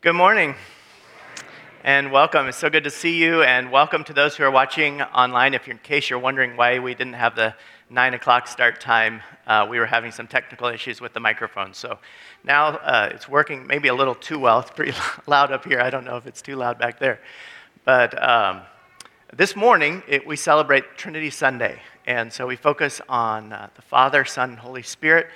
Good morning and welcome. It's so good to see you, and welcome to those who are watching online. If in case you're wondering why we didn't have the nine o'clock start time, uh, we were having some technical issues with the microphone. So now uh, it's working maybe a little too well. It's pretty loud up here. I don't know if it's too loud back there. But um, this morning, it, we celebrate Trinity Sunday. And so we focus on uh, the Father, Son, and Holy Spirit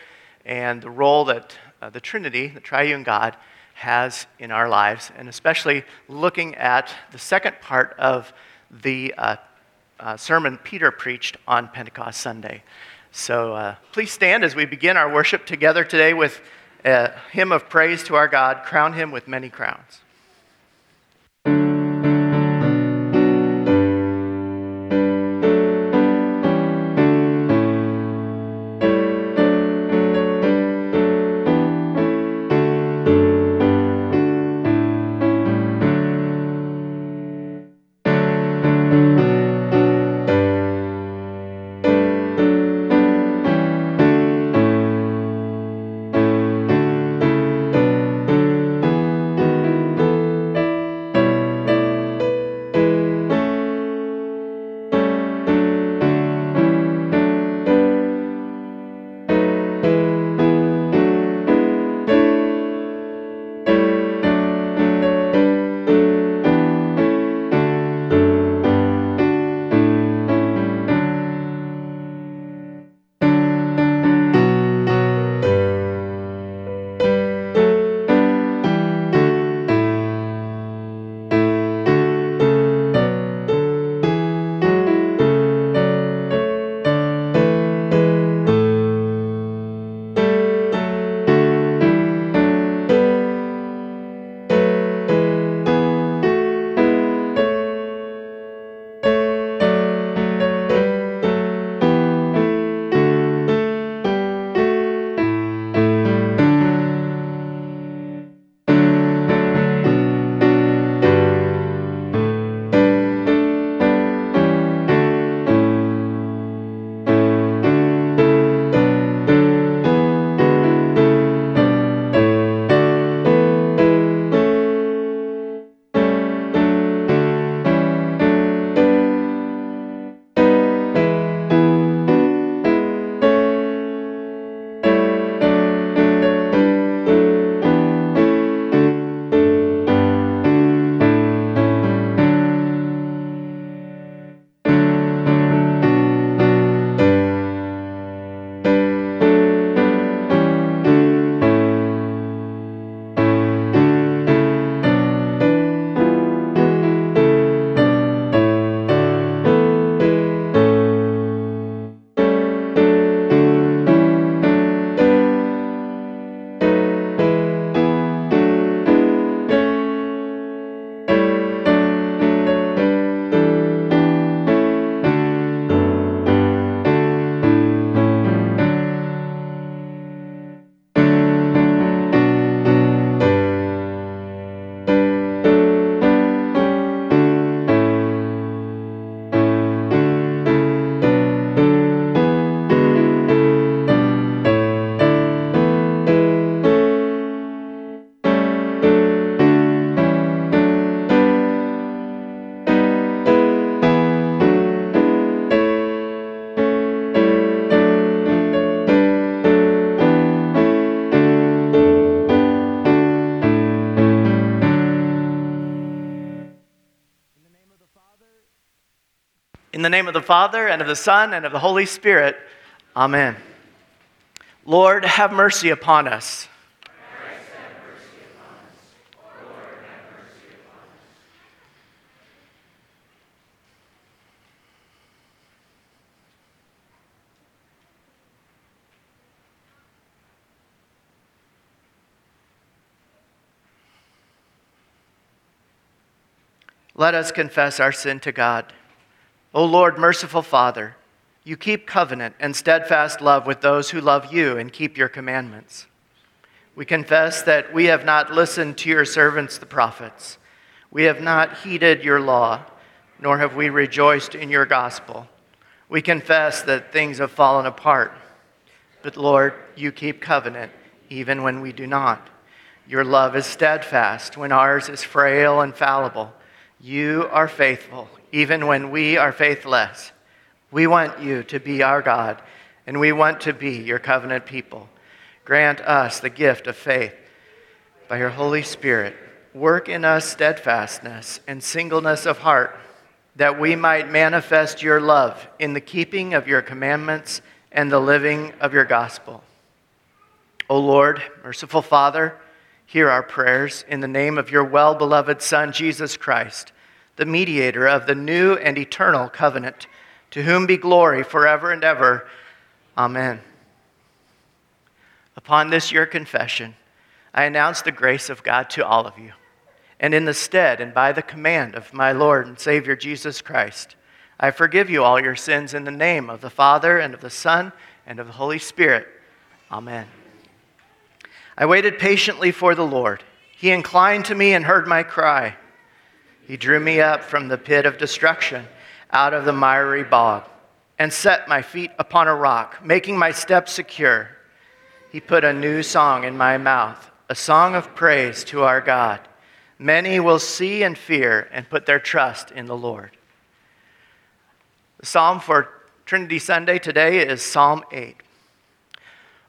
and the role that uh, the Trinity, the triune God, has in our lives, and especially looking at the second part of the uh, uh, sermon Peter preached on Pentecost Sunday. So uh, please stand as we begin our worship together today with a hymn of praise to our God, Crown Him with Many Crowns. Name of the Father, and of the Son, and of the Holy Spirit, Amen. Lord, have mercy upon us. Let us confess our sin to God. O Lord, merciful Father, you keep covenant and steadfast love with those who love you and keep your commandments. We confess that we have not listened to your servants, the prophets. We have not heeded your law, nor have we rejoiced in your gospel. We confess that things have fallen apart. But Lord, you keep covenant even when we do not. Your love is steadfast when ours is frail and fallible. You are faithful, even when we are faithless. We want you to be our God, and we want to be your covenant people. Grant us the gift of faith by your Holy Spirit. Work in us steadfastness and singleness of heart, that we might manifest your love in the keeping of your commandments and the living of your gospel. O Lord, merciful Father, Hear our prayers in the name of your well beloved Son, Jesus Christ, the mediator of the new and eternal covenant, to whom be glory forever and ever. Amen. Upon this, your confession, I announce the grace of God to all of you. And in the stead and by the command of my Lord and Savior Jesus Christ, I forgive you all your sins in the name of the Father and of the Son and of the Holy Spirit. Amen. I waited patiently for the Lord. He inclined to me and heard my cry. He drew me up from the pit of destruction, out of the miry bog, and set my feet upon a rock, making my steps secure. He put a new song in my mouth, a song of praise to our God. Many will see and fear and put their trust in the Lord. The psalm for Trinity Sunday today is Psalm 8.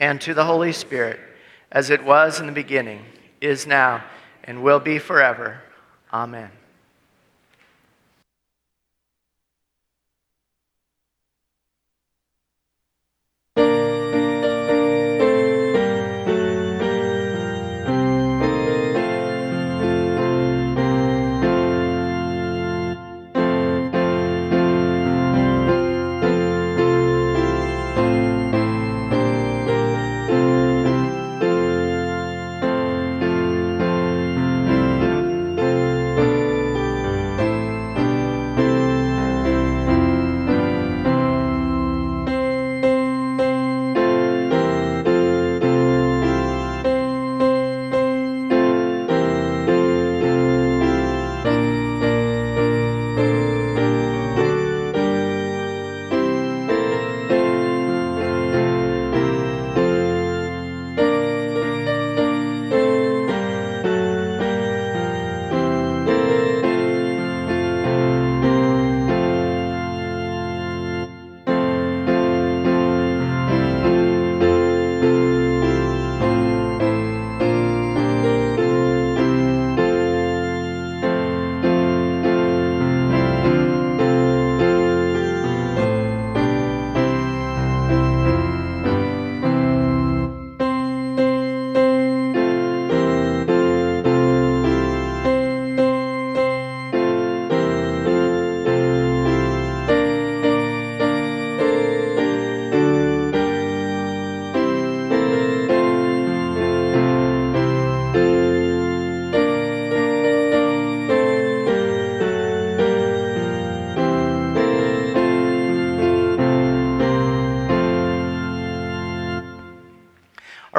and to the Holy Spirit, as it was in the beginning, is now, and will be forever. Amen.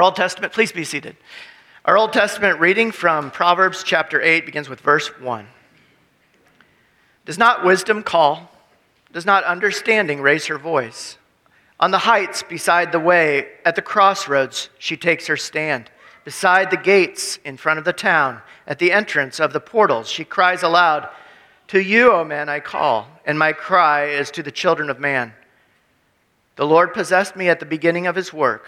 Our Old Testament, please be seated. Our Old Testament reading from Proverbs chapter 8 begins with verse 1. Does not wisdom call? Does not understanding raise her voice? On the heights beside the way, at the crossroads, she takes her stand. Beside the gates in front of the town, at the entrance of the portals, she cries aloud, To you, O man, I call, and my cry is to the children of man. The Lord possessed me at the beginning of his work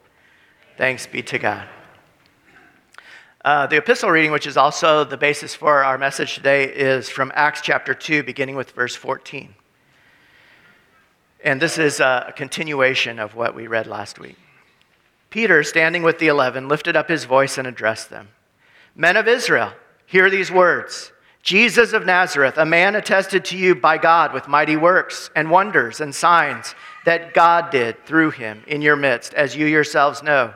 Thanks be to God. Uh, the epistle reading, which is also the basis for our message today, is from Acts chapter 2, beginning with verse 14. And this is a continuation of what we read last week. Peter, standing with the eleven, lifted up his voice and addressed them Men of Israel, hear these words Jesus of Nazareth, a man attested to you by God with mighty works and wonders and signs that God did through him in your midst, as you yourselves know.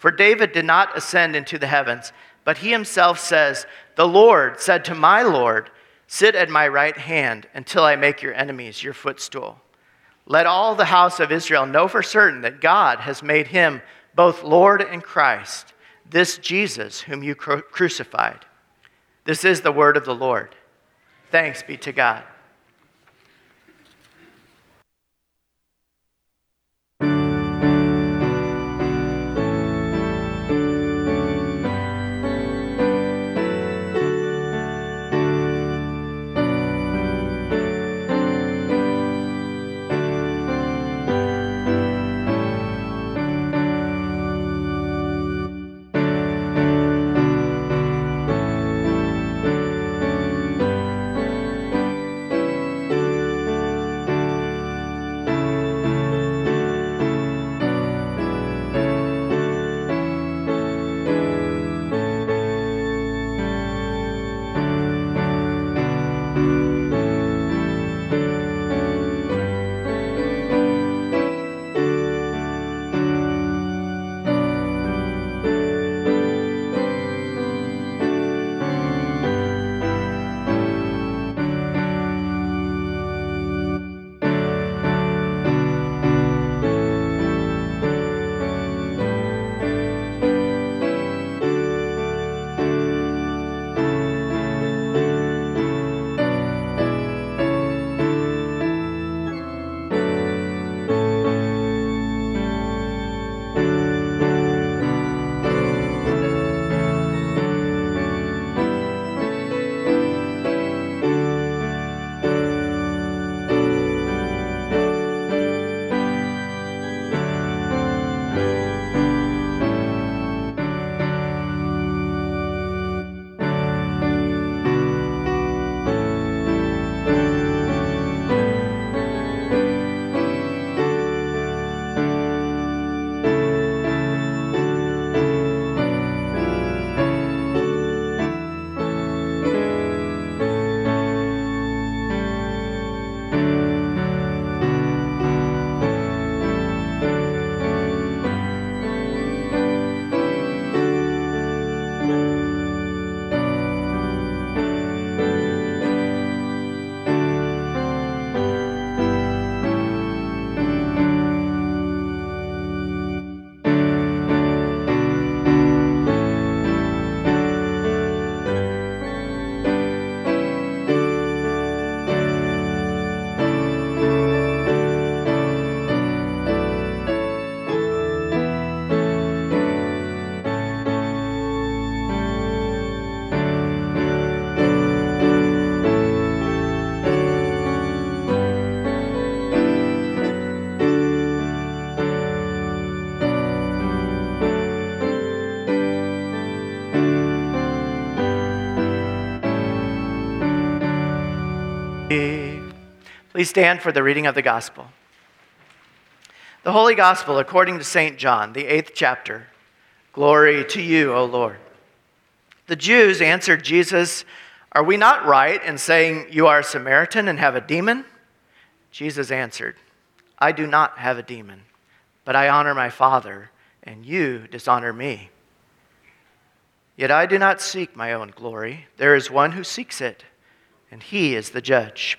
For David did not ascend into the heavens, but he himself says, The Lord said to my Lord, Sit at my right hand until I make your enemies your footstool. Let all the house of Israel know for certain that God has made him both Lord and Christ, this Jesus whom you crucified. This is the word of the Lord. Thanks be to God. Please stand for the reading of the gospel. The Holy Gospel according to St. John, the eighth chapter. Glory to you, O Lord. The Jews answered Jesus, Are we not right in saying you are a Samaritan and have a demon? Jesus answered, I do not have a demon, but I honor my Father, and you dishonor me. Yet I do not seek my own glory. There is one who seeks it, and he is the judge.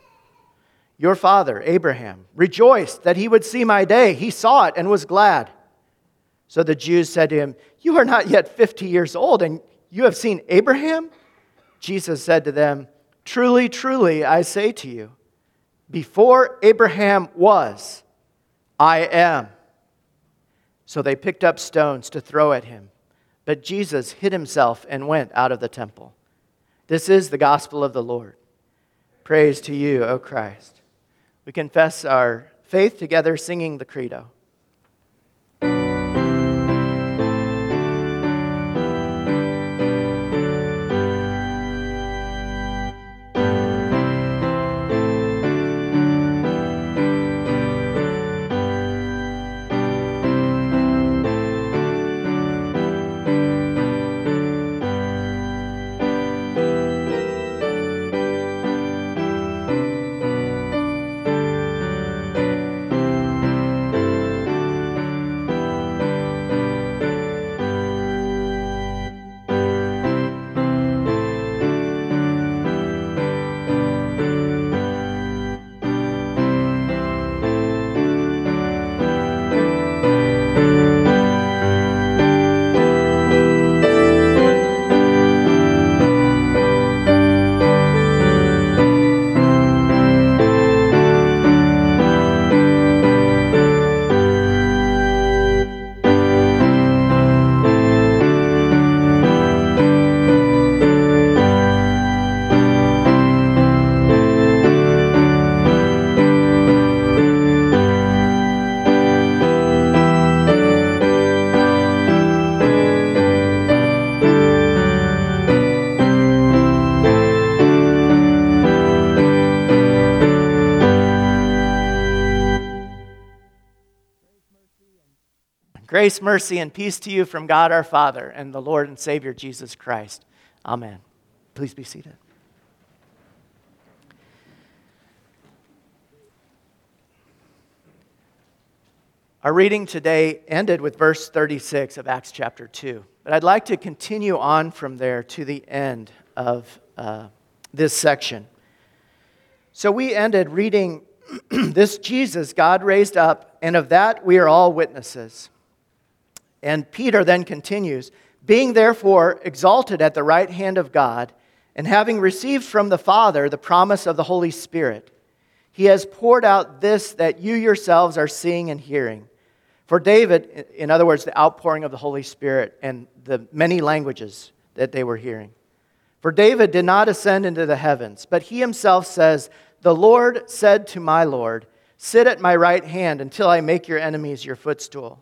Your father, Abraham, rejoiced that he would see my day. He saw it and was glad. So the Jews said to him, You are not yet 50 years old, and you have seen Abraham? Jesus said to them, Truly, truly, I say to you, before Abraham was, I am. So they picked up stones to throw at him. But Jesus hid himself and went out of the temple. This is the gospel of the Lord. Praise to you, O Christ. We confess our faith together, singing the Credo. Grace, mercy, and peace to you from God our Father and the Lord and Savior Jesus Christ. Amen. Please be seated. Our reading today ended with verse 36 of Acts chapter 2. But I'd like to continue on from there to the end of uh, this section. So we ended reading this Jesus God raised up, and of that we are all witnesses. And Peter then continues Being therefore exalted at the right hand of God, and having received from the Father the promise of the Holy Spirit, he has poured out this that you yourselves are seeing and hearing. For David, in other words, the outpouring of the Holy Spirit and the many languages that they were hearing. For David did not ascend into the heavens, but he himself says, The Lord said to my Lord, Sit at my right hand until I make your enemies your footstool.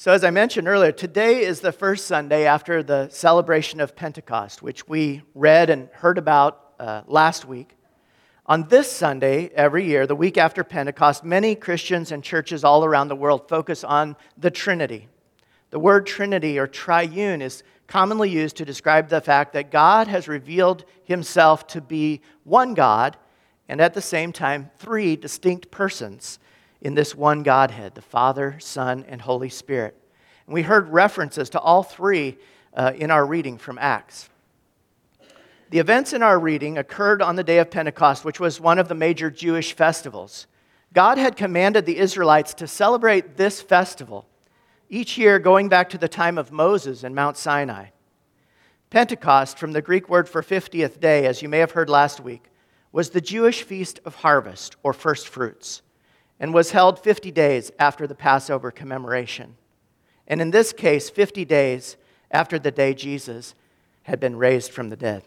So, as I mentioned earlier, today is the first Sunday after the celebration of Pentecost, which we read and heard about uh, last week. On this Sunday, every year, the week after Pentecost, many Christians and churches all around the world focus on the Trinity. The word Trinity or triune is commonly used to describe the fact that God has revealed himself to be one God and at the same time three distinct persons in this one Godhead the Father, Son, and Holy Spirit. And we heard references to all three uh, in our reading from Acts. The events in our reading occurred on the day of Pentecost, which was one of the major Jewish festivals. God had commanded the Israelites to celebrate this festival each year going back to the time of Moses and Mount Sinai. Pentecost, from the Greek word for 50th day, as you may have heard last week, was the Jewish feast of harvest or first fruits and was held 50 days after the Passover commemoration. And in this case, 50 days after the day Jesus had been raised from the dead.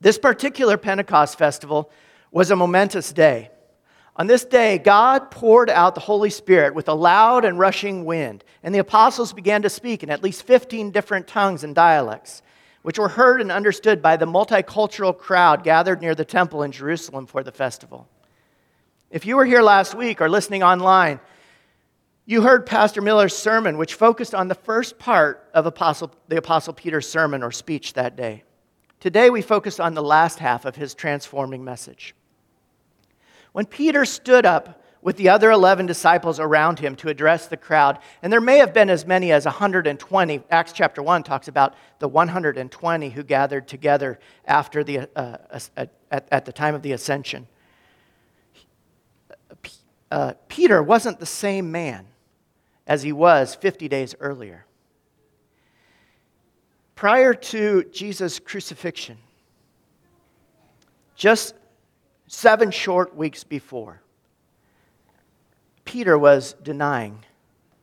This particular Pentecost festival was a momentous day. On this day, God poured out the Holy Spirit with a loud and rushing wind, and the apostles began to speak in at least 15 different tongues and dialects, which were heard and understood by the multicultural crowd gathered near the temple in Jerusalem for the festival. If you were here last week or listening online, you heard Pastor Miller's sermon, which focused on the first part of Apostle, the Apostle Peter's sermon or speech that day. Today, we focus on the last half of his transforming message. When Peter stood up with the other 11 disciples around him to address the crowd, and there may have been as many as 120, Acts chapter 1 talks about the 120 who gathered together after the, uh, at, at the time of the ascension uh, Peter wasn't the same man as he was 50 days earlier. Prior to Jesus' crucifixion, just seven short weeks before, Peter was denying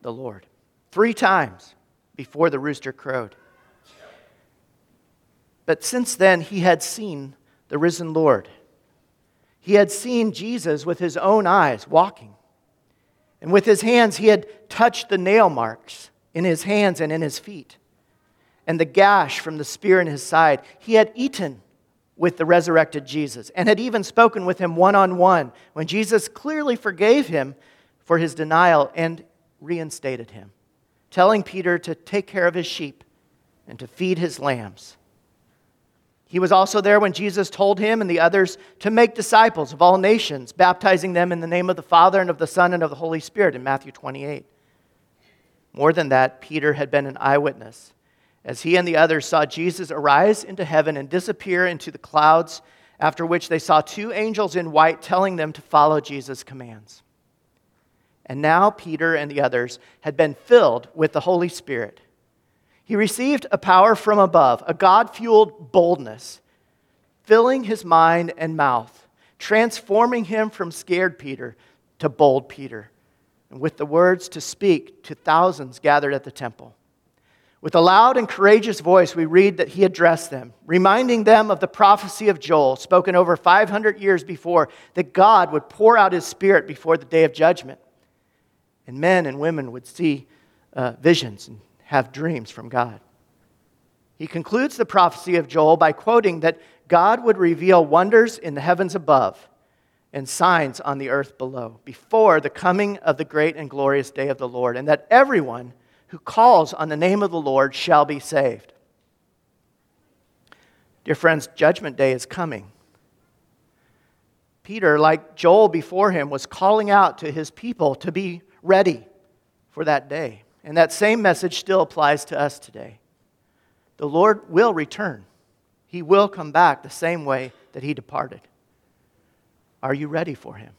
the Lord three times before the rooster crowed. But since then, he had seen the risen Lord. He had seen Jesus with his own eyes walking. And with his hands, he had touched the nail marks in his hands and in his feet, and the gash from the spear in his side. He had eaten with the resurrected Jesus and had even spoken with him one on one when Jesus clearly forgave him for his denial and reinstated him, telling Peter to take care of his sheep and to feed his lambs. He was also there when Jesus told him and the others to make disciples of all nations, baptizing them in the name of the Father and of the Son and of the Holy Spirit in Matthew 28. More than that, Peter had been an eyewitness as he and the others saw Jesus arise into heaven and disappear into the clouds, after which they saw two angels in white telling them to follow Jesus' commands. And now Peter and the others had been filled with the Holy Spirit he received a power from above, a God fueled boldness, filling his mind and mouth, transforming him from scared Peter to bold Peter, and with the words to speak to thousands gathered at the temple. With a loud and courageous voice, we read that he addressed them, reminding them of the prophecy of Joel, spoken over 500 years before, that God would pour out his spirit before the day of judgment. And men and women would see uh, visions and have dreams from God. He concludes the prophecy of Joel by quoting that God would reveal wonders in the heavens above and signs on the earth below before the coming of the great and glorious day of the Lord, and that everyone who calls on the name of the Lord shall be saved. Dear friends, Judgment Day is coming. Peter, like Joel before him, was calling out to his people to be ready for that day. And that same message still applies to us today. The Lord will return, He will come back the same way that He departed. Are you ready for Him?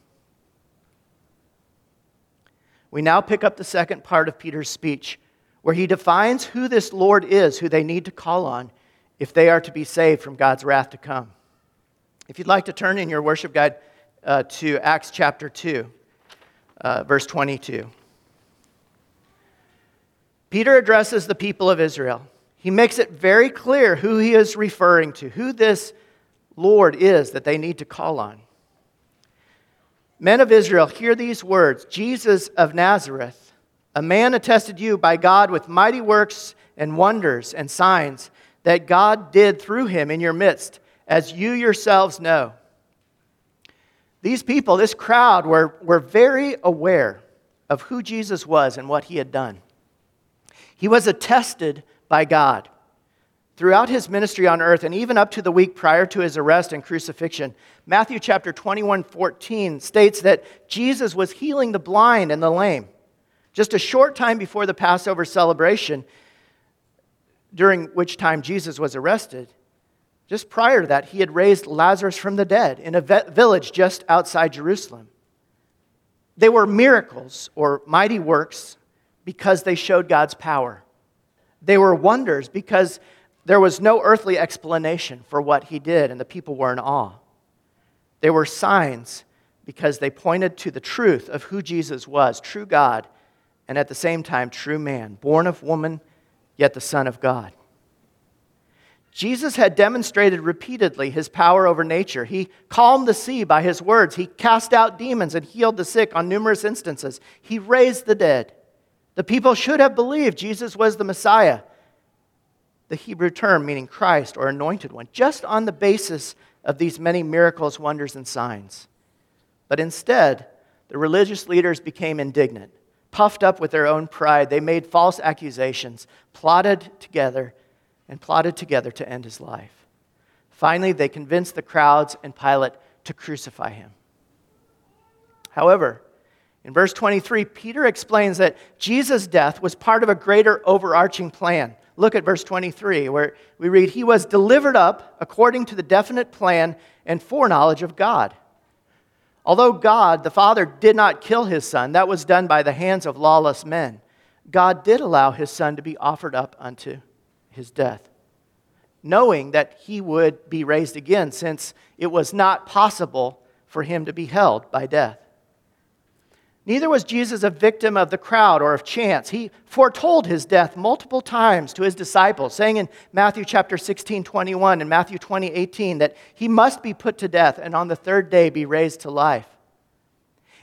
We now pick up the second part of Peter's speech where he defines who this Lord is, who they need to call on if they are to be saved from God's wrath to come. If you'd like to turn in your worship guide uh, to Acts chapter 2, uh, verse 22. Peter addresses the people of Israel. He makes it very clear who he is referring to, who this Lord is that they need to call on. Men of Israel, hear these words Jesus of Nazareth, a man attested you by God with mighty works and wonders and signs that God did through him in your midst, as you yourselves know. These people, this crowd, were, were very aware of who Jesus was and what he had done. He was attested by God. Throughout his ministry on earth, and even up to the week prior to his arrest and crucifixion, Matthew chapter 21 14 states that Jesus was healing the blind and the lame. Just a short time before the Passover celebration, during which time Jesus was arrested, just prior to that, he had raised Lazarus from the dead in a village just outside Jerusalem. They were miracles or mighty works because they showed God's power. They were wonders because there was no earthly explanation for what he did, and the people were in awe. They were signs because they pointed to the truth of who Jesus was true God, and at the same time, true man, born of woman, yet the Son of God. Jesus had demonstrated repeatedly his power over nature. He calmed the sea by his words. He cast out demons and healed the sick on numerous instances. He raised the dead. The people should have believed Jesus was the Messiah the Hebrew term meaning Christ or anointed one, just on the basis of these many miracles, wonders, and signs. But instead, the religious leaders became indignant. Puffed up with their own pride, they made false accusations, plotted together, and plotted together to end his life. Finally, they convinced the crowds and Pilate to crucify him. However, in verse 23, Peter explains that Jesus' death was part of a greater overarching plan look at verse 23, where we read, He was delivered up according to the definite plan and foreknowledge of God. Although God, the Father, did not kill his son, that was done by the hands of lawless men. God did allow his son to be offered up unto his death, knowing that he would be raised again, since it was not possible for him to be held by death. Neither was Jesus a victim of the crowd or of chance. He foretold his death multiple times to his disciples, saying in Matthew chapter 16, 21 and Matthew 20, 18 that he must be put to death and on the third day be raised to life.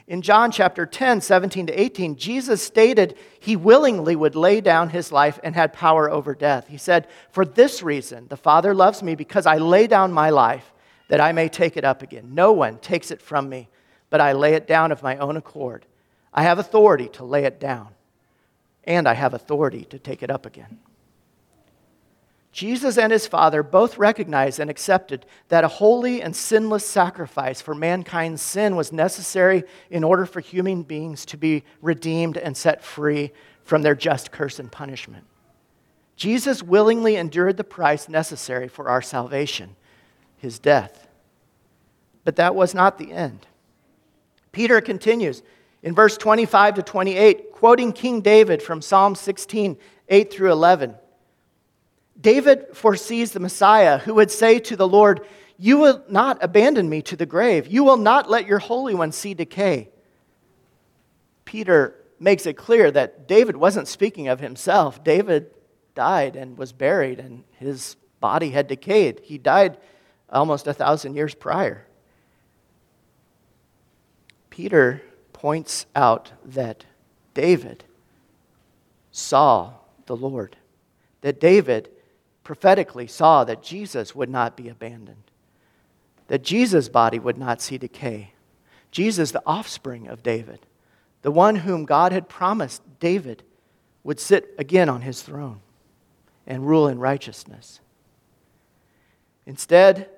In John chapter 10, 17 to 18, Jesus stated he willingly would lay down his life and had power over death. He said, For this reason, the Father loves me because I lay down my life that I may take it up again. No one takes it from me, but I lay it down of my own accord. I have authority to lay it down, and I have authority to take it up again. Jesus and his Father both recognized and accepted that a holy and sinless sacrifice for mankind's sin was necessary in order for human beings to be redeemed and set free from their just curse and punishment. Jesus willingly endured the price necessary for our salvation, his death. But that was not the end. Peter continues in verse 25 to 28, quoting King David from Psalm 16, 8 through 11. David foresees the Messiah who would say to the Lord, You will not abandon me to the grave. You will not let your Holy One see decay. Peter makes it clear that David wasn't speaking of himself. David died and was buried, and his body had decayed. He died almost a thousand years prior. Peter points out that David saw the Lord, that David prophetically saw that Jesus would not be abandoned, that Jesus' body would not see decay. Jesus, the offspring of David, the one whom God had promised David would sit again on his throne and rule in righteousness. Instead,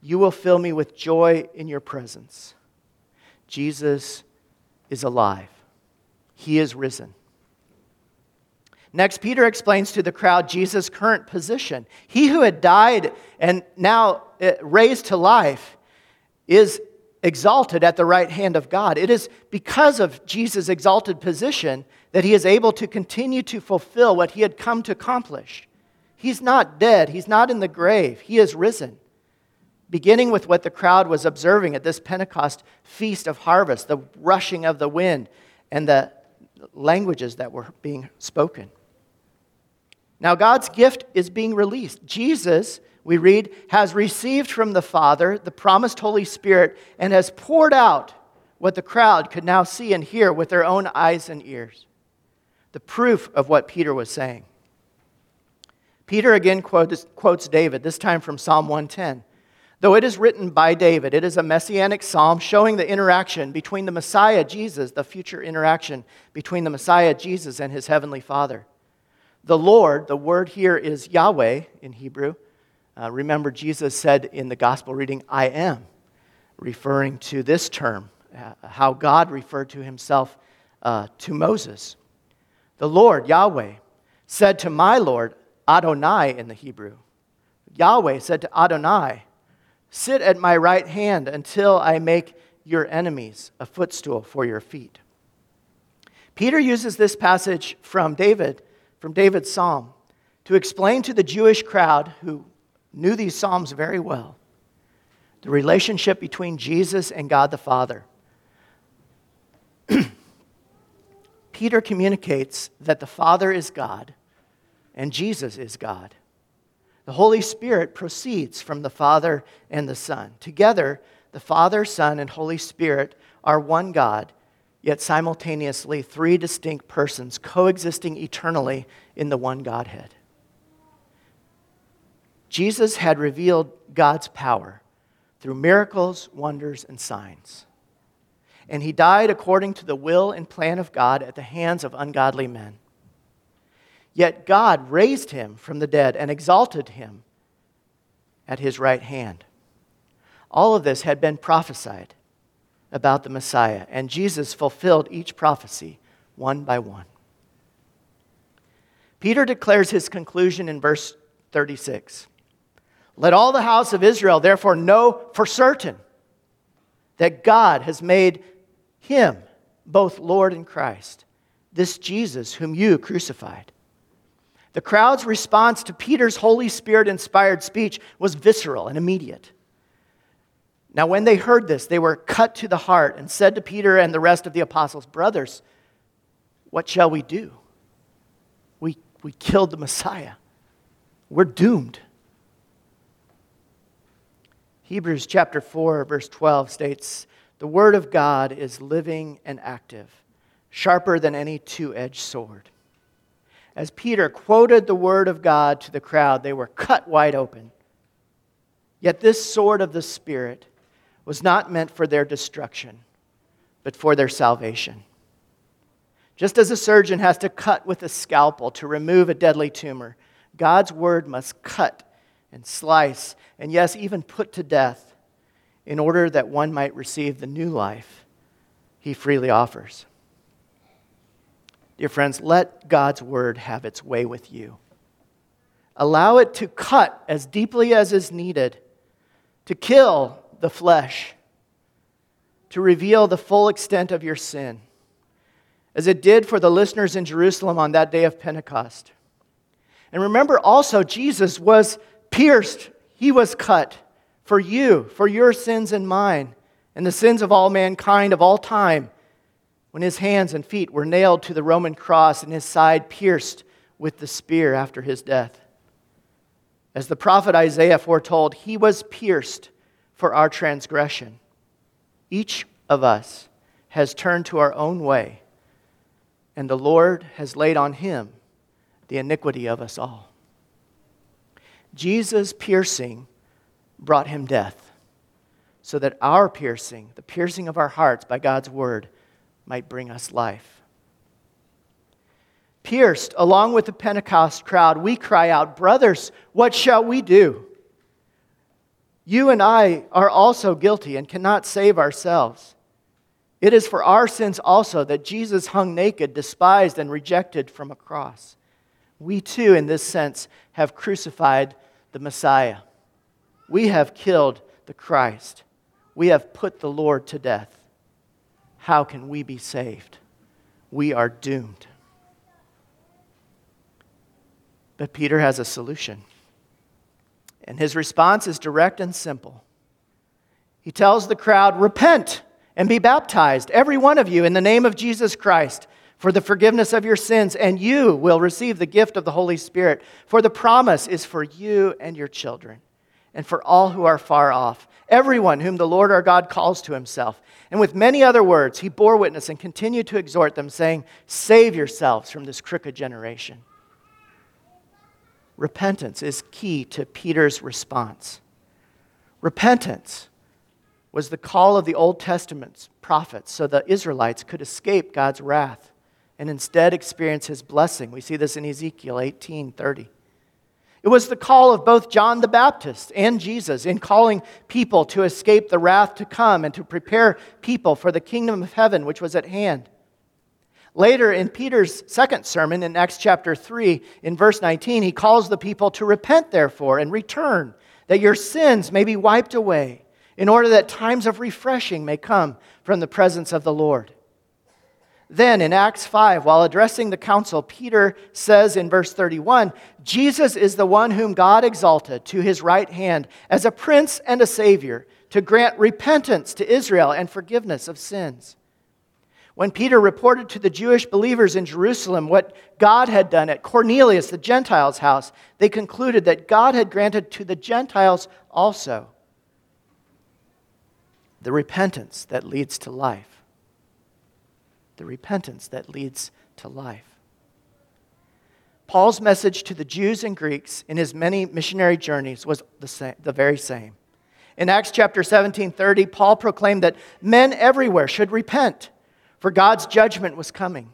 you will fill me with joy in your presence. Jesus is alive, he is risen. Next, Peter explains to the crowd Jesus' current position. He who had died and now uh, raised to life is exalted at the right hand of God. It is because of Jesus' exalted position that he is able to continue to fulfill what he had come to accomplish. He's not dead, he's not in the grave, he is risen. Beginning with what the crowd was observing at this Pentecost feast of harvest, the rushing of the wind and the languages that were being spoken. Now, God's gift is being released. Jesus, we read, has received from the Father the promised Holy Spirit and has poured out what the crowd could now see and hear with their own eyes and ears. The proof of what Peter was saying. Peter again quotes, quotes David, this time from Psalm 110. Though it is written by David, it is a messianic psalm showing the interaction between the Messiah, Jesus, the future interaction between the Messiah, Jesus, and his heavenly Father. The Lord, the word here is Yahweh in Hebrew. Uh, remember, Jesus said in the gospel reading, I am, referring to this term, uh, how God referred to himself uh, to Moses. The Lord, Yahweh, said to my Lord, Adonai in the Hebrew. Yahweh said to Adonai, Sit at my right hand until I make your enemies a footstool for your feet. Peter uses this passage from David from David's psalm to explain to the Jewish crowd who knew these psalms very well the relationship between Jesus and God the Father. Peter communicates that the Father is God and Jesus is God. The Holy Spirit proceeds from the Father and the Son. Together, the Father, Son, and Holy Spirit are one God yet simultaneously three distinct persons coexisting eternally in the one Godhead. Jesus had revealed God's power through miracles, wonders, and signs. And he died according to the will and plan of God at the hands of ungodly men. Yet God raised him from the dead and exalted him at his right hand. All of this had been prophesied about the Messiah, and Jesus fulfilled each prophecy one by one. Peter declares his conclusion in verse 36. Let all the house of Israel therefore know for certain that God has made him both Lord and Christ, this Jesus whom you crucified. The crowd's response to Peter's Holy Spirit inspired speech was visceral and immediate. Now, when they heard this, they were cut to the heart and said to Peter and the rest of the apostles, Brothers, what shall we do? We, we killed the Messiah. We're doomed. Hebrews chapter 4, verse 12 states The word of God is living and active, sharper than any two edged sword. As Peter quoted the word of God to the crowd, they were cut wide open. Yet this sword of the Spirit was not meant for their destruction, but for their salvation. Just as a surgeon has to cut with a scalpel to remove a deadly tumor, God's word must cut and slice, and yes, even put to death, in order that one might receive the new life he freely offers. Dear friends, let God's word have its way with you. Allow it to cut as deeply as is needed, to kill the flesh to reveal the full extent of your sin, as it did for the listeners in Jerusalem on that day of Pentecost. And remember also, Jesus was pierced, he was cut for you, for your sins and mine, and the sins of all mankind of all time, when his hands and feet were nailed to the Roman cross and his side pierced with the spear after his death. As the prophet Isaiah foretold, he was pierced for our transgression. Each of us has turned to our own way, and the Lord has laid on him the iniquity of us all. Jesus' piercing brought him death, so that our piercing, the piercing of our hearts by God's word, might bring us life. Pierced along with the Pentecost crowd, we cry out, Brothers, what shall we do? You and I are also guilty and cannot save ourselves. It is for our sins also that Jesus hung naked, despised, and rejected from a cross. We too, in this sense, have crucified the Messiah. We have killed the Christ. We have put the Lord to death. How can we be saved? We are doomed. But Peter has a solution. And his response is direct and simple. He tells the crowd, Repent and be baptized, every one of you, in the name of Jesus Christ, for the forgiveness of your sins, and you will receive the gift of the Holy Spirit. For the promise is for you and your children, and for all who are far off, everyone whom the Lord our God calls to himself. And with many other words, he bore witness and continued to exhort them, saying, Save yourselves from this crooked generation repentance is key to Peter's response. Repentance was the call of the Old Testament's prophets so the Israelites could escape God's wrath and instead experience his blessing. We see this in Ezekiel 18:30. It was the call of both John the Baptist and Jesus in calling people to escape the wrath to come and to prepare people for the kingdom of heaven which was at hand. Later in Peter's second sermon in Acts chapter 3, in verse 19, he calls the people to repent, therefore, and return, that your sins may be wiped away, in order that times of refreshing may come from the presence of the Lord. Then in Acts 5, while addressing the council, Peter says in verse 31 Jesus is the one whom God exalted to his right hand as a prince and a savior to grant repentance to Israel and forgiveness of sins. When Peter reported to the Jewish believers in Jerusalem what God had done at Cornelius, the Gentiles' house, they concluded that God had granted to the Gentiles also the repentance that leads to life. The repentance that leads to life. Paul's message to the Jews and Greeks in his many missionary journeys was the, same, the very same. In Acts chapter 17 30, Paul proclaimed that men everywhere should repent for God's judgment was coming.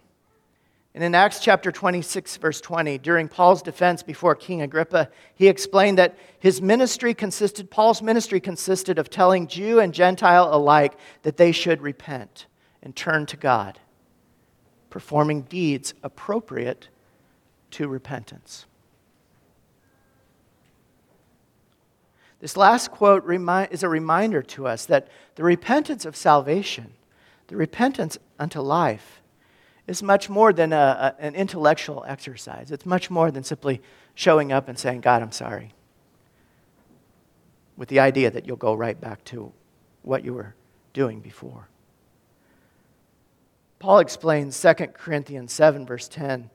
And in Acts chapter 26, verse 20, during Paul's defense before King Agrippa, he explained that his ministry consisted, Paul's ministry consisted of telling Jew and Gentile alike that they should repent and turn to God, performing deeds appropriate to repentance. This last quote is a reminder to us that the repentance of salvation the repentance unto life is much more than a, a, an intellectual exercise. It's much more than simply showing up and saying, God, I'm sorry. With the idea that you'll go right back to what you were doing before. Paul explains 2 Corinthians 7, verse 10,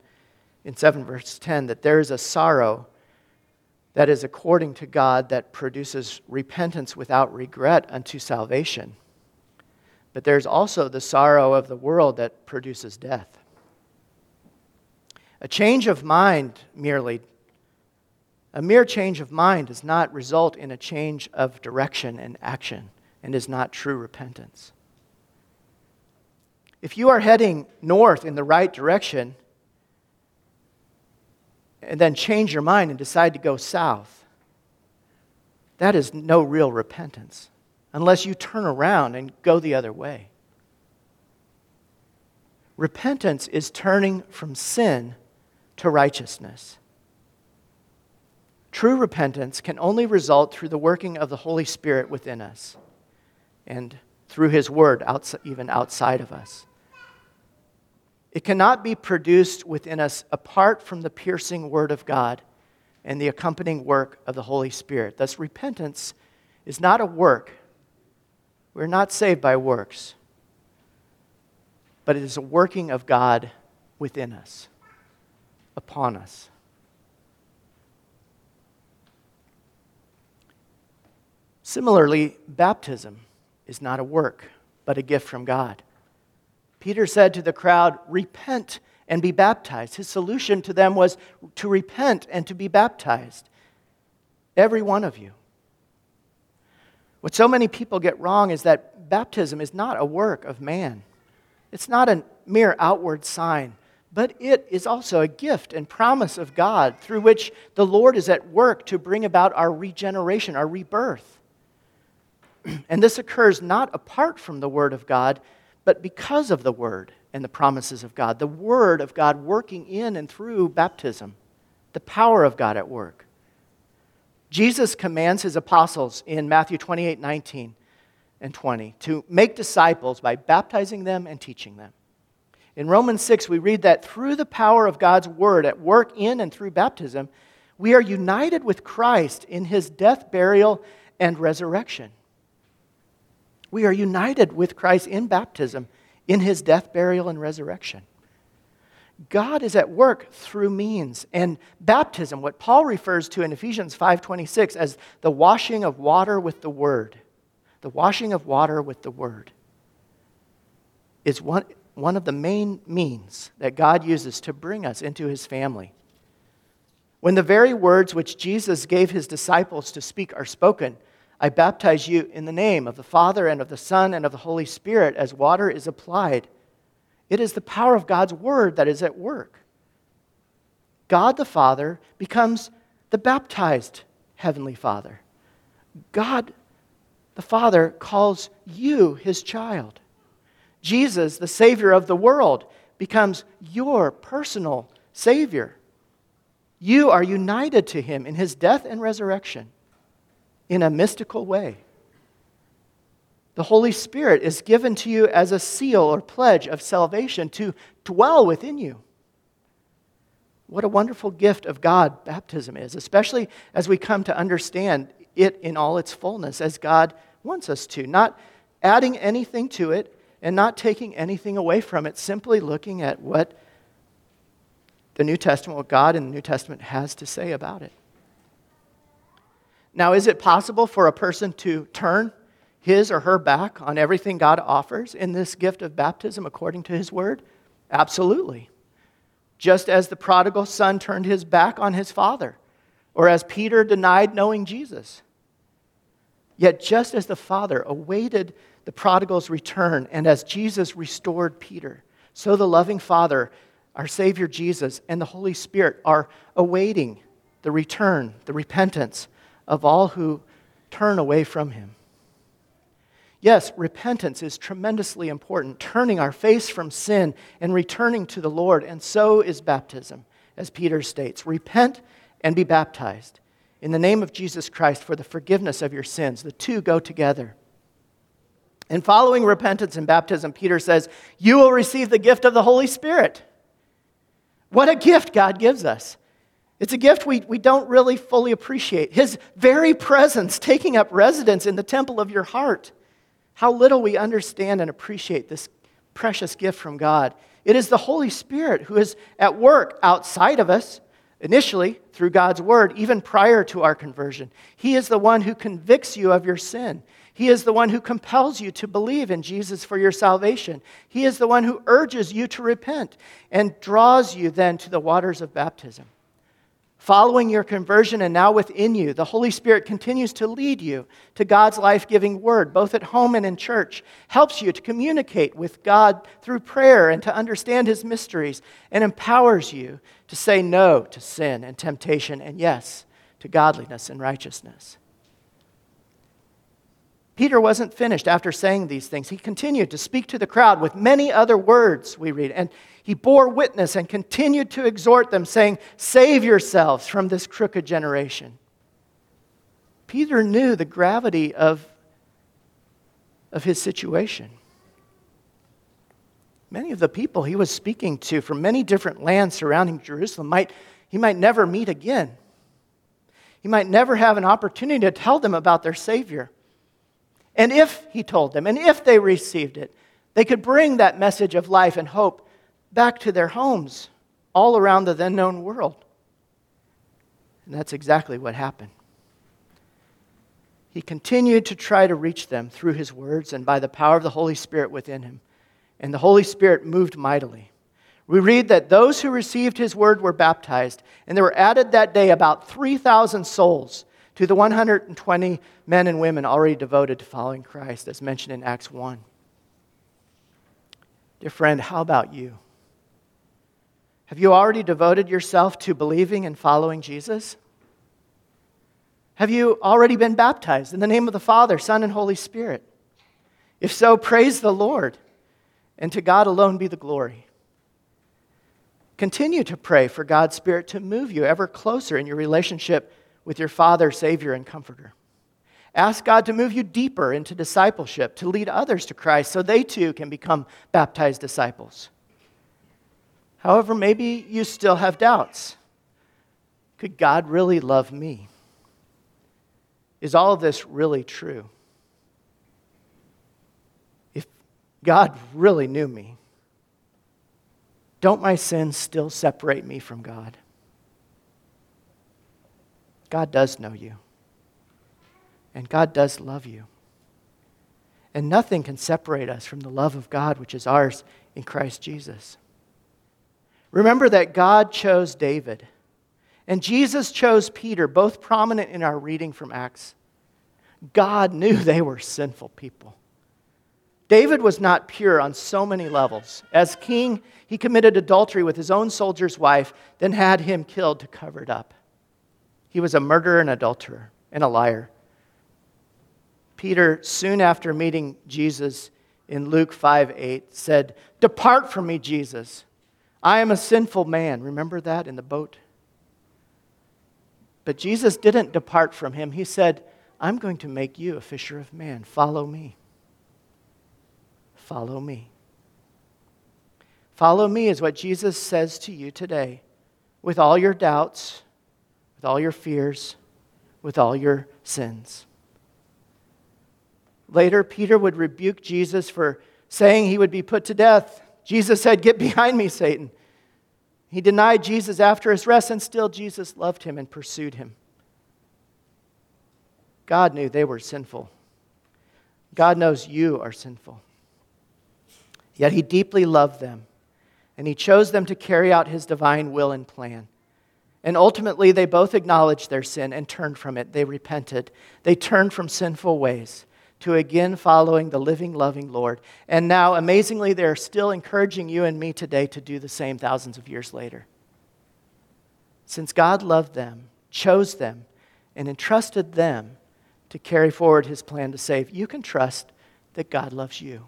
in 7, verse 10, that there is a sorrow that is according to God that produces repentance without regret unto salvation but there's also the sorrow of the world that produces death. A change of mind merely, a mere change of mind does not result in a change of direction and action and is not true repentance. If you are heading north in the right direction and then change your mind and decide to go south, that is no real repentance unless you turn around and go the other way. Repentance is turning from sin to righteousness. True repentance can only result through the working of the Holy Spirit within us and through His Word, outside, even outside of us. It cannot be produced within us apart from the piercing Word of God and the accompanying work of the Holy Spirit. Thus, repentance is not a work we're not saved by works, but it is a working of God within us, upon us. Similarly, baptism is not a work, but a gift from God. Peter said to the crowd, Repent and be baptized. His solution to them was to repent and to be baptized. Every one of you. What so many people get wrong is that baptism is not a work of man, it's not a mere outward sign, but it is also a gift and promise of God through which the Lord is at work to bring about our regeneration, our rebirth. and this occurs not apart from the Word of God, but because of the Word and the promises of God. The Word of God working in and through baptism, the power of God at work. Jesus commands his apostles in Matthew 28 19 and 20 to make disciples by baptizing them and teaching them. In Romans 6, we read that through the power of God's word at work in and through baptism, we are united with Christ in his death, burial, and resurrection. We are united with Christ in baptism, in his death, burial, and resurrection. God is at work through means. And baptism, what Paul refers to in Ephesians 5:26 as the washing of water with the word, the washing of water with the word, is one, one of the main means that God uses to bring us into his family. When the very words which Jesus gave his disciples to speak are spoken, I baptize you in the name of the Father and of the Son and of the Holy Spirit as water is applied it is the power of God's word that is at work. God the Father becomes the baptized Heavenly Father. God the Father calls you his child. Jesus, the Savior of the world, becomes your personal Savior. You are united to him in his death and resurrection in a mystical way. The Holy Spirit is given to you as a seal or pledge of salvation to dwell within you. What a wonderful gift of God baptism is, especially as we come to understand it in all its fullness as God wants us to, not adding anything to it and not taking anything away from it, simply looking at what the New Testament, what God in the New Testament has to say about it. Now, is it possible for a person to turn his or her back on everything God offers in this gift of baptism according to his word? Absolutely. Just as the prodigal son turned his back on his father, or as Peter denied knowing Jesus. Yet, just as the father awaited the prodigal's return, and as Jesus restored Peter, so the loving Father, our Savior Jesus, and the Holy Spirit are awaiting the return, the repentance of all who turn away from him. Yes, repentance is tremendously important, turning our face from sin and returning to the Lord, and so is baptism, as Peter states. Repent and be baptized in the name of Jesus Christ for the forgiveness of your sins. The two go together. And following repentance and baptism, Peter says, You will receive the gift of the Holy Spirit. What a gift God gives us. It's a gift we, we don't really fully appreciate. His very presence taking up residence in the temple of your heart. How little we understand and appreciate this precious gift from God. It is the Holy Spirit who is at work outside of us, initially through God's Word, even prior to our conversion. He is the one who convicts you of your sin. He is the one who compels you to believe in Jesus for your salvation. He is the one who urges you to repent and draws you then to the waters of baptism. Following your conversion and now within you, the Holy Spirit continues to lead you to God's life giving word, both at home and in church, helps you to communicate with God through prayer and to understand His mysteries, and empowers you to say no to sin and temptation and yes to godliness and righteousness. Peter wasn't finished after saying these things. He continued to speak to the crowd with many other words, we read. And he bore witness and continued to exhort them, saying, Save yourselves from this crooked generation. Peter knew the gravity of, of his situation. Many of the people he was speaking to from many different lands surrounding Jerusalem might, he might never meet again. He might never have an opportunity to tell them about their Savior. And if he told them, and if they received it, they could bring that message of life and hope back to their homes all around the then known world. And that's exactly what happened. He continued to try to reach them through his words and by the power of the Holy Spirit within him. And the Holy Spirit moved mightily. We read that those who received his word were baptized, and there were added that day about 3,000 souls to the 120 men and women already devoted to following Christ, as mentioned in Acts 1. Dear friend, how about you? Have you already devoted yourself to believing and following Jesus? Have you already been baptized in the name of the Father, Son, and Holy Spirit? If so, praise the Lord, and to God alone be the glory. Continue to pray for God's Spirit to move you ever closer in your relationship with your Father, Savior, and Comforter. Ask God to move you deeper into discipleship, to lead others to Christ so they too can become baptized disciples. However, maybe you still have doubts. Could God really love me? Is all this really true? If God really knew me, don't my sins still separate me from God? God does know you. And God does love you. And nothing can separate us from the love of God, which is ours in Christ Jesus. Remember that God chose David, and Jesus chose Peter, both prominent in our reading from Acts. God knew they were sinful people. David was not pure on so many levels. As king, he committed adultery with his own soldier's wife, then had him killed to cover it up. He was a murderer and adulterer and a liar. Peter, soon after meeting Jesus in Luke 5 8, said, Depart from me, Jesus. I am a sinful man. Remember that in the boat? But Jesus didn't depart from him. He said, I'm going to make you a fisher of men. Follow me. Follow me. Follow me is what Jesus says to you today with all your doubts, with all your fears, with all your sins. Later, Peter would rebuke Jesus for saying he would be put to death. Jesus said, Get behind me, Satan. He denied Jesus after his rest, and still Jesus loved him and pursued him. God knew they were sinful. God knows you are sinful. Yet he deeply loved them, and he chose them to carry out his divine will and plan. And ultimately, they both acknowledged their sin and turned from it. They repented. They turned from sinful ways to again following the living, loving Lord. And now, amazingly, they're still encouraging you and me today to do the same thousands of years later. Since God loved them, chose them, and entrusted them to carry forward his plan to save, you can trust that God loves you,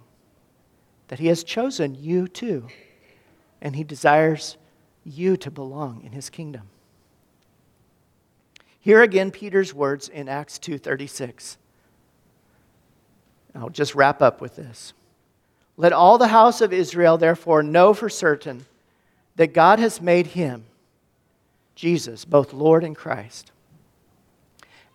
that he has chosen you too, and he desires you to belong in his kingdom. Here again Peter's words in Acts 2:36. I'll just wrap up with this. Let all the house of Israel, therefore, know for certain that God has made him, Jesus, both Lord and Christ.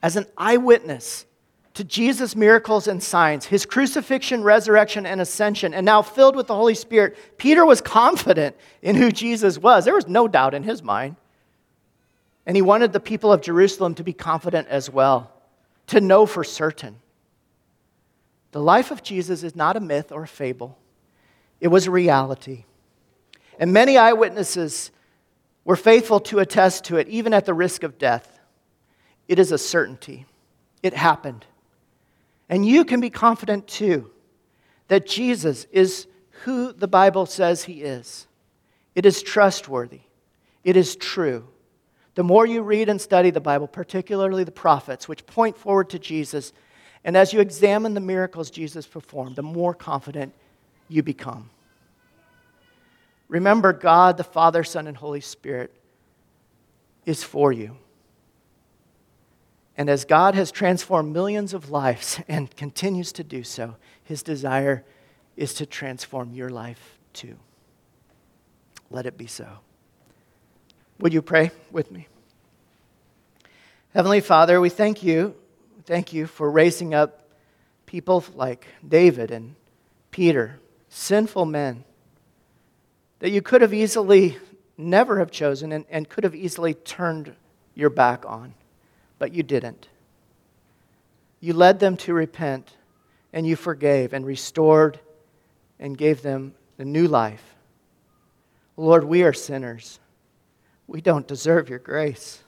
As an eyewitness to Jesus' miracles and signs, his crucifixion, resurrection, and ascension, and now filled with the Holy Spirit, Peter was confident in who Jesus was. There was no doubt in his mind. And he wanted the people of Jerusalem to be confident as well, to know for certain. The life of Jesus is not a myth or a fable, it was a reality. And many eyewitnesses were faithful to attest to it, even at the risk of death. It is a certainty. It happened. And you can be confident too that Jesus is who the Bible says he is. It is trustworthy, it is true. The more you read and study the Bible, particularly the prophets, which point forward to Jesus, and as you examine the miracles Jesus performed, the more confident you become. Remember, God, the Father, Son, and Holy Spirit is for you. And as God has transformed millions of lives and continues to do so, his desire is to transform your life too. Let it be so. Would you pray with me? Heavenly Father, we thank you thank you for raising up people like David and Peter, sinful men that you could have easily never have chosen and, and could have easily turned your back on, but you didn't. You led them to repent, and you forgave and restored and gave them a new life. Lord, we are sinners. We don't deserve your grace.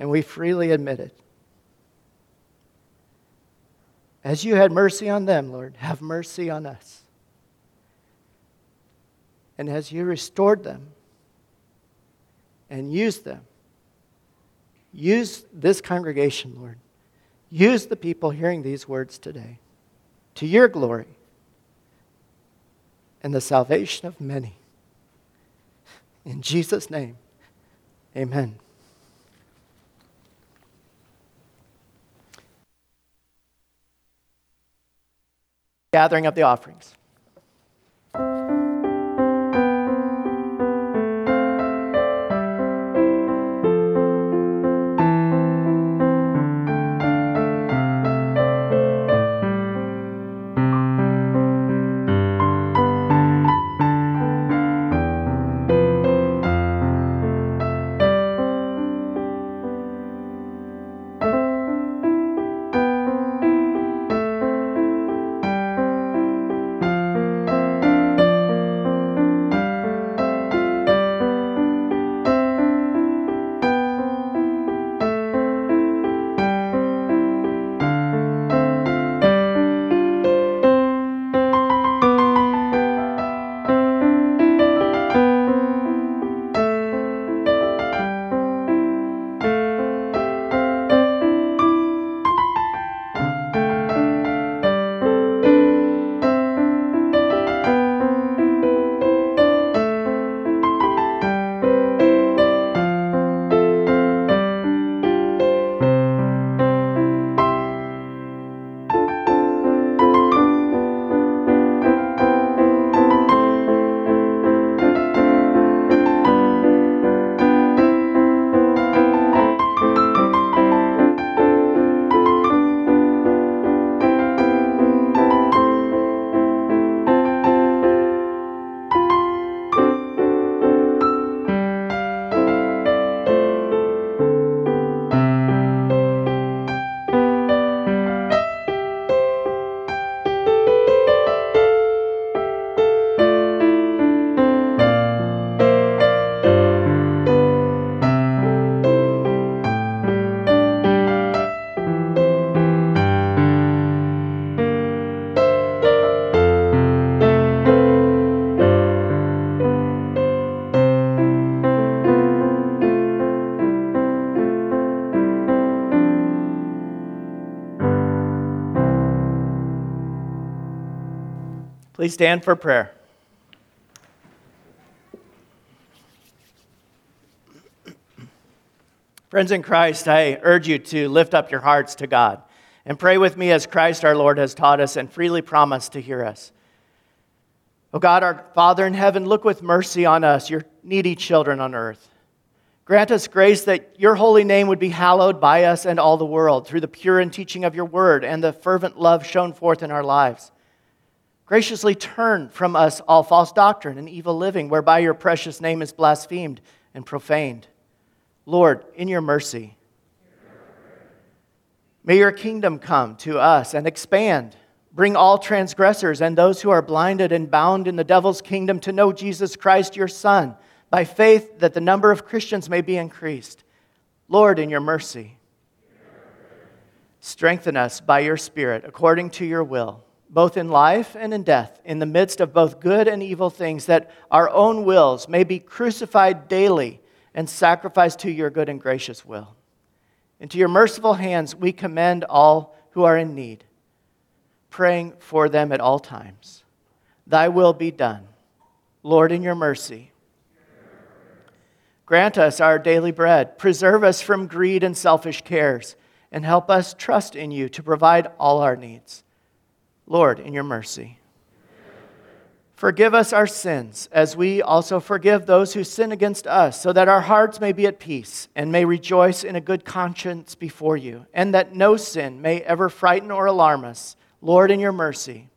And we freely admit it. As you had mercy on them, Lord, have mercy on us. And as you restored them and used them, use this congregation, Lord. Use the people hearing these words today to your glory and the salvation of many. In Jesus' name, Amen. Gathering up the offerings. Stand for prayer. Friends in Christ, I urge you to lift up your hearts to God and pray with me as Christ our Lord has taught us and freely promised to hear us. O God, our Father in heaven, look with mercy on us, your needy children on earth. Grant us grace that your holy name would be hallowed by us and all the world through the pure and teaching of your word and the fervent love shown forth in our lives. Graciously turn from us all false doctrine and evil living, whereby your precious name is blasphemed and profaned. Lord, in your mercy, may your kingdom come to us and expand. Bring all transgressors and those who are blinded and bound in the devil's kingdom to know Jesus Christ, your Son, by faith that the number of Christians may be increased. Lord, in your mercy, strengthen us by your Spirit according to your will both in life and in death, in the midst of both good and evil things, that our own wills may be crucified daily and sacrificed to your good and gracious will. Into your merciful hands we commend all who are in need, praying for them at all times. Thy will be done. Lord, in your mercy, grant us our daily bread, preserve us from greed and selfish cares, and help us trust in you to provide all our needs. Lord, in your mercy. Forgive us our sins, as we also forgive those who sin against us, so that our hearts may be at peace and may rejoice in a good conscience before you, and that no sin may ever frighten or alarm us. Lord, in your mercy.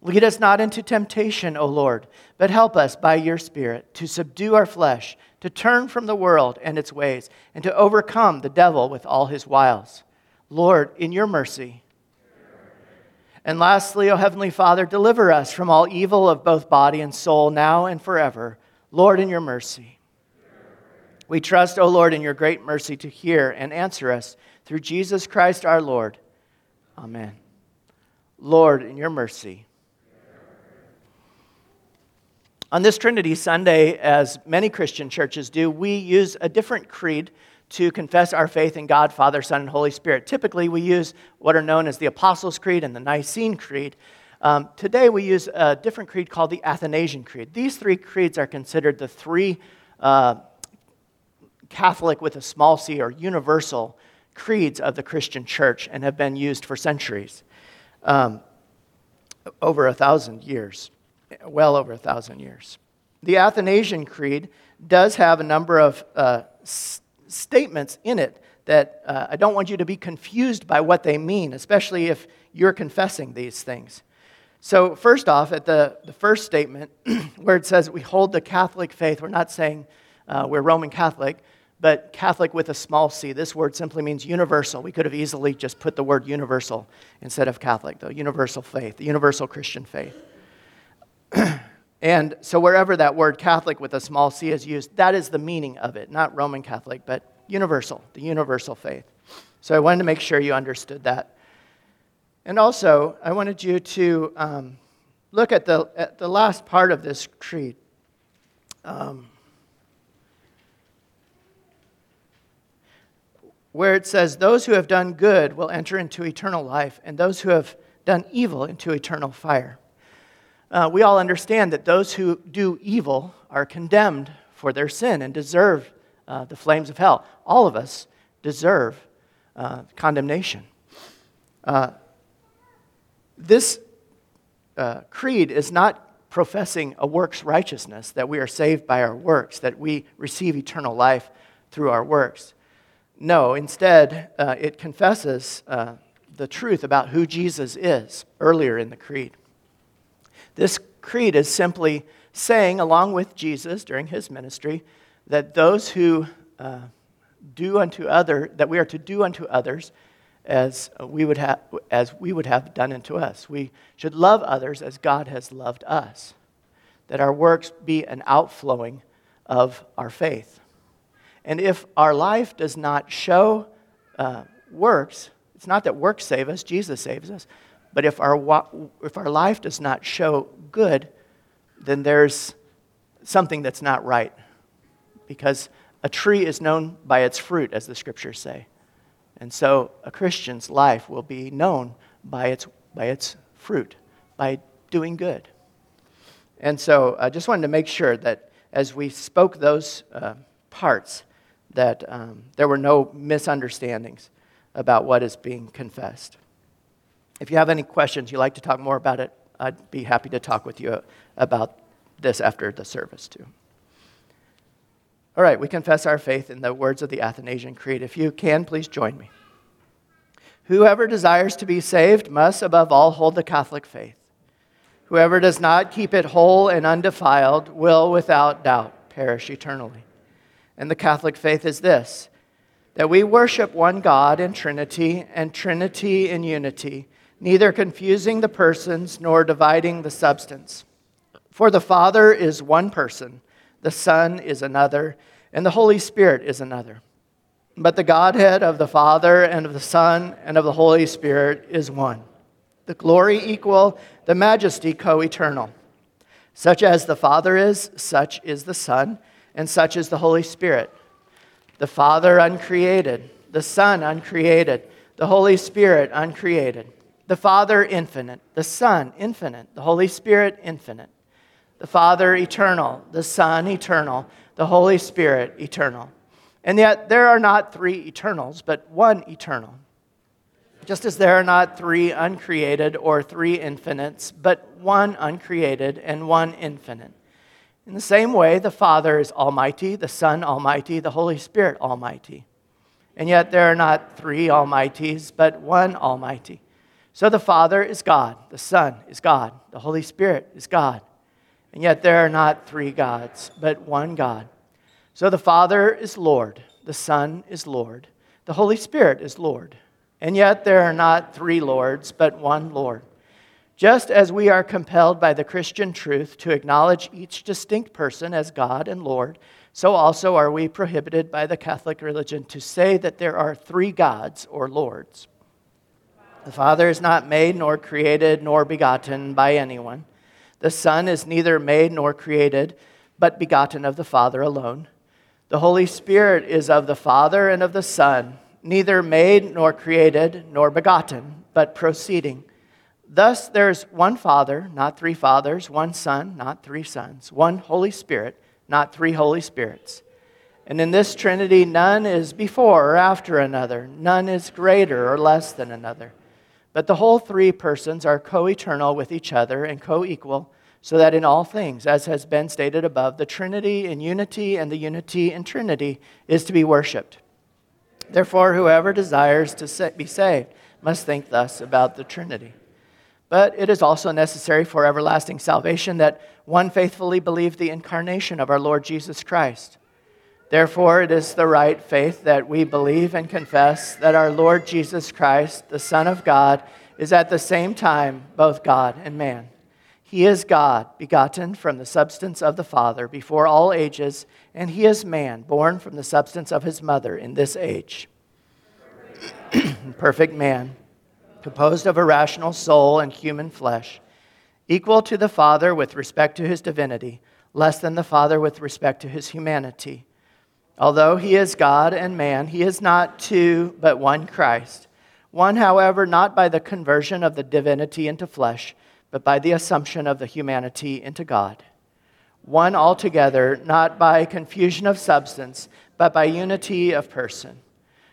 Lead us not into temptation, O Lord, but help us by your Spirit to subdue our flesh, to turn from the world and its ways, and to overcome the devil with all his wiles. Lord, in your mercy. And lastly, O Heavenly Father, deliver us from all evil of both body and soul, now and forever. Lord, in your mercy. We trust, O Lord, in your great mercy to hear and answer us through Jesus Christ our Lord. Amen. Lord, in your mercy. On this Trinity Sunday, as many Christian churches do, we use a different creed to confess our faith in God, Father, Son, and Holy Spirit. Typically, we use what are known as the Apostles' Creed and the Nicene Creed. Um, today, we use a different creed called the Athanasian Creed. These three creeds are considered the three uh, Catholic with a small c or universal creeds of the Christian church and have been used for centuries, um, over a thousand years, well over a thousand years. The Athanasian Creed does have a number of uh, statements in it that uh, I don't want you to be confused by what they mean, especially if you're confessing these things. So, first off, at the, the first statement, where it says we hold the Catholic faith, we're not saying uh, we're Roman Catholic, but Catholic with a small c. This word simply means universal. We could have easily just put the word universal instead of Catholic, though. Universal faith, the universal Christian faith. and so, wherever that word Catholic with a small c is used, that is the meaning of it, not Roman Catholic, but universal, the universal faith. So, I wanted to make sure you understood that. And also, I wanted you to um, look at the, at the last part of this creed. Um, where it says, Those who have done good will enter into eternal life, and those who have done evil into eternal fire. Uh, we all understand that those who do evil are condemned for their sin and deserve uh, the flames of hell. All of us deserve uh, condemnation. Uh, this uh, creed is not professing a works righteousness, that we are saved by our works, that we receive eternal life through our works. No, instead, uh, it confesses the truth about who Jesus is earlier in the creed. This creed is simply saying, along with Jesus during his ministry, that those who uh, do unto other, that we are to do unto others as we would have, as we would have done unto us. We should love others as God has loved us. That our works be an outflowing of our faith. And if our life does not show uh, works, it's not that works save us, Jesus saves us, but if our, if our life does not show good, then there's something that's not right. Because a tree is known by its fruit, as the scriptures say. And so a Christian's life will be known by its, by its fruit, by doing good. And so I just wanted to make sure that as we spoke those uh, parts, that um, there were no misunderstandings about what is being confessed. If you have any questions, you'd like to talk more about it, I'd be happy to talk with you about this after the service, too. All right, we confess our faith in the words of the Athanasian Creed. If you can, please join me. Whoever desires to be saved must, above all, hold the Catholic faith. Whoever does not keep it whole and undefiled will, without doubt, perish eternally. And the Catholic faith is this that we worship one God in Trinity and Trinity in unity, neither confusing the persons nor dividing the substance. For the Father is one person, the Son is another, and the Holy Spirit is another. But the Godhead of the Father and of the Son and of the Holy Spirit is one. The glory equal, the majesty co eternal. Such as the Father is, such is the Son and such is the Holy Spirit. The Father uncreated, the Son uncreated, the Holy Spirit uncreated. The Father infinite, the Son infinite, the Holy Spirit infinite. The Father eternal, the Son eternal, the Holy Spirit eternal. And yet there are not three eternals, but one eternal. Just as there are not three uncreated or three infinites, but one uncreated and one infinite. In the same way, the Father is Almighty, the Son Almighty, the Holy Spirit Almighty. And yet there are not three Almighties, but one Almighty. So the Father is God, the Son is God, the Holy Spirit is God. And yet there are not three gods, but one God. So the Father is Lord, the Son is Lord, the Holy Spirit is Lord. And yet there are not three Lords, but one Lord. Just as we are compelled by the Christian truth to acknowledge each distinct person as God and Lord, so also are we prohibited by the Catholic religion to say that there are three gods or lords. The Father is not made, nor created, nor begotten by anyone. The Son is neither made nor created, but begotten of the Father alone. The Holy Spirit is of the Father and of the Son, neither made nor created nor begotten, but proceeding Thus, there's one Father, not three fathers, one Son, not three sons, one Holy Spirit, not three Holy Spirits. And in this Trinity, none is before or after another, none is greater or less than another. But the whole three persons are co eternal with each other and co equal, so that in all things, as has been stated above, the Trinity in unity and the unity in Trinity is to be worshiped. Therefore, whoever desires to be saved must think thus about the Trinity. But it is also necessary for everlasting salvation that one faithfully believe the incarnation of our Lord Jesus Christ Therefore, it is the right faith that we believe and confess that our Lord Jesus Christ, the Son of God, is at the same time both God and man. He is God, begotten from the substance of the Father before all ages, and he is man, born from the substance of his mother in this age. Perfect man, composed of a rational soul and human flesh, equal to the Father with respect to his divinity, less than the Father with respect to his humanity Although he is God and man, he is not two, but one Christ. One, however, not by the conversion of the divinity into flesh, but by the assumption of the humanity into God. One altogether, not by confusion of substance, but by unity of person.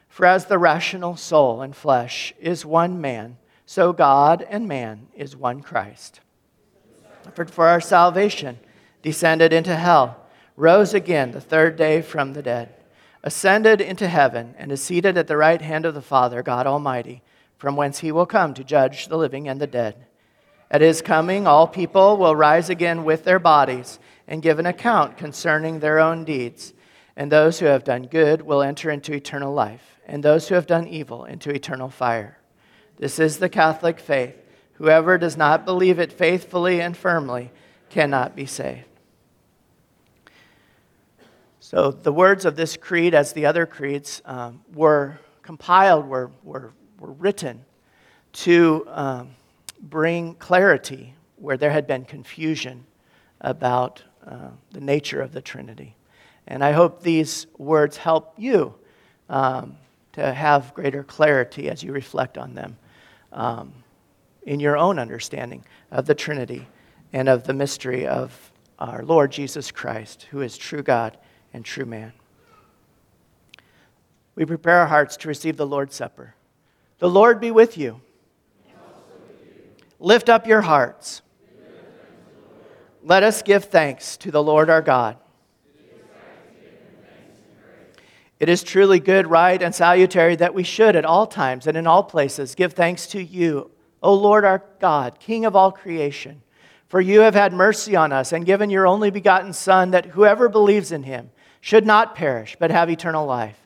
For as the rational soul and flesh is one man, so God and man is one Christ. For our salvation descended into hell rose again the third day from the dead, ascended into heaven, and is seated at the right hand of the Father, God Almighty, from whence he will come to judge the living and the dead. At his coming, all people will rise again with their bodies and give an account concerning their own deeds. And those who have done good will enter into eternal life, and those who have done evil into eternal fire. This is the Catholic faith. Whoever does not believe it faithfully and firmly cannot be saved. So the words of this creed, as the other creeds, um, were compiled, were, were, were written to um, bring clarity where there had been confusion about uh, the nature of the Trinity. And I hope these words help you um, to have greater clarity as you reflect on them um, in your own understanding of the Trinity and of the mystery of our Lord Jesus Christ, who is true God and true man. We prepare our hearts to receive the Lord's Supper. The Lord be with you. Lift up your hearts. Let us give thanks to the Lord our God. It is truly good, right, and salutary that we should at all times and in all places give thanks to you, O Lord our God, King of all creation. For you have had mercy on us and given your only begotten Son, that whoever believes in him should not perish, but have eternal life.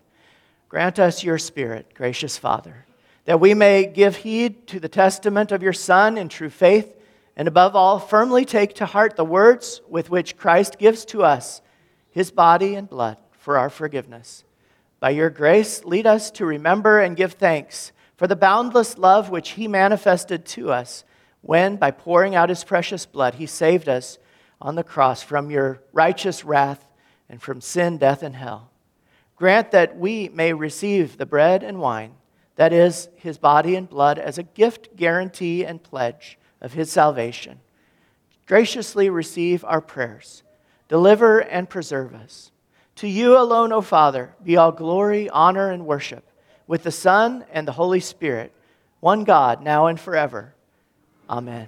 Grant us your Spirit, gracious Father, that we may give heed to the testament of your Son in true faith, and above all, firmly take to heart the words with which Christ gives to us his body and blood for our forgiveness. By your grace, lead us to remember and give thanks for the boundless love which he manifested to us when, by pouring out his precious blood, he saved us on the cross from your righteous wrath and from sin, death, and hell. Grant that we may receive the bread and wine, that is, his body and blood, as a gift, guarantee, and pledge of his salvation. Graciously receive our prayers. Deliver and preserve us. To you alone, O Father, be all glory, honor, and worship, with the Son and the Holy Spirit, one God, now and forever. Amen.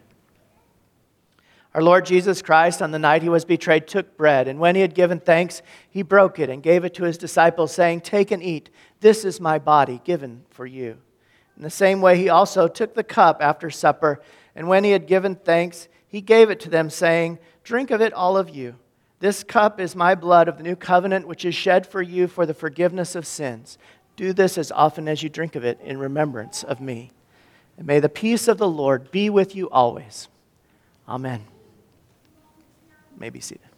Our Lord Jesus Christ, on the night he was betrayed, took bread, and when he had given thanks, he broke it and gave it to his disciples, saying, Take and eat. This is my body given for you. In the same way, he also took the cup after supper, and when he had given thanks, he gave it to them, saying, Drink of it, all of you. This cup is my blood of the new covenant, which is shed for you for the forgiveness of sins. Do this as often as you drink of it in remembrance of me. And may the peace of the Lord be with you always. Amen. May be seated.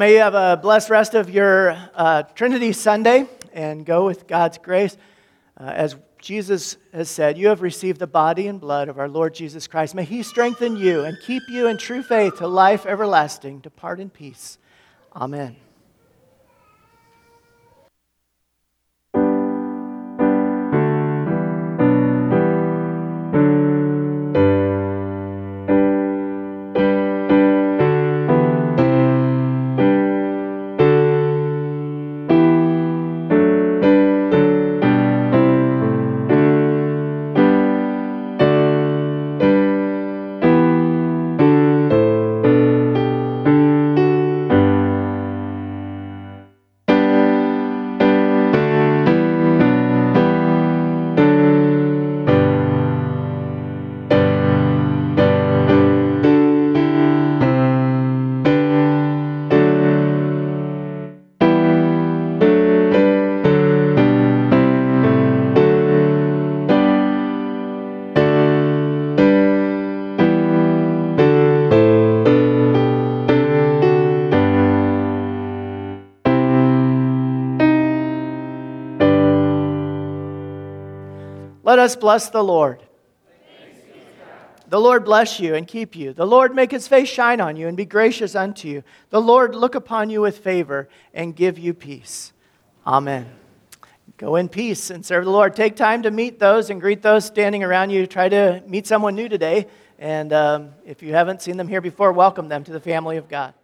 May you have a blessed rest of your uh, Trinity Sunday and go with God's grace. Uh, as Jesus has said, You have received the body and blood of our Lord Jesus Christ. May He strengthen you and keep you in true faith to life everlasting. Depart in peace. Amen. Us bless the Lord. The Lord bless you and keep you. The Lord make his face shine on you and be gracious unto you. The Lord look upon you with favor and give you peace. Amen. Go in peace and serve the Lord. Take time to meet those and greet those standing around you. Try to meet someone new today. And um, if you haven't seen them here before, welcome them to the family of God.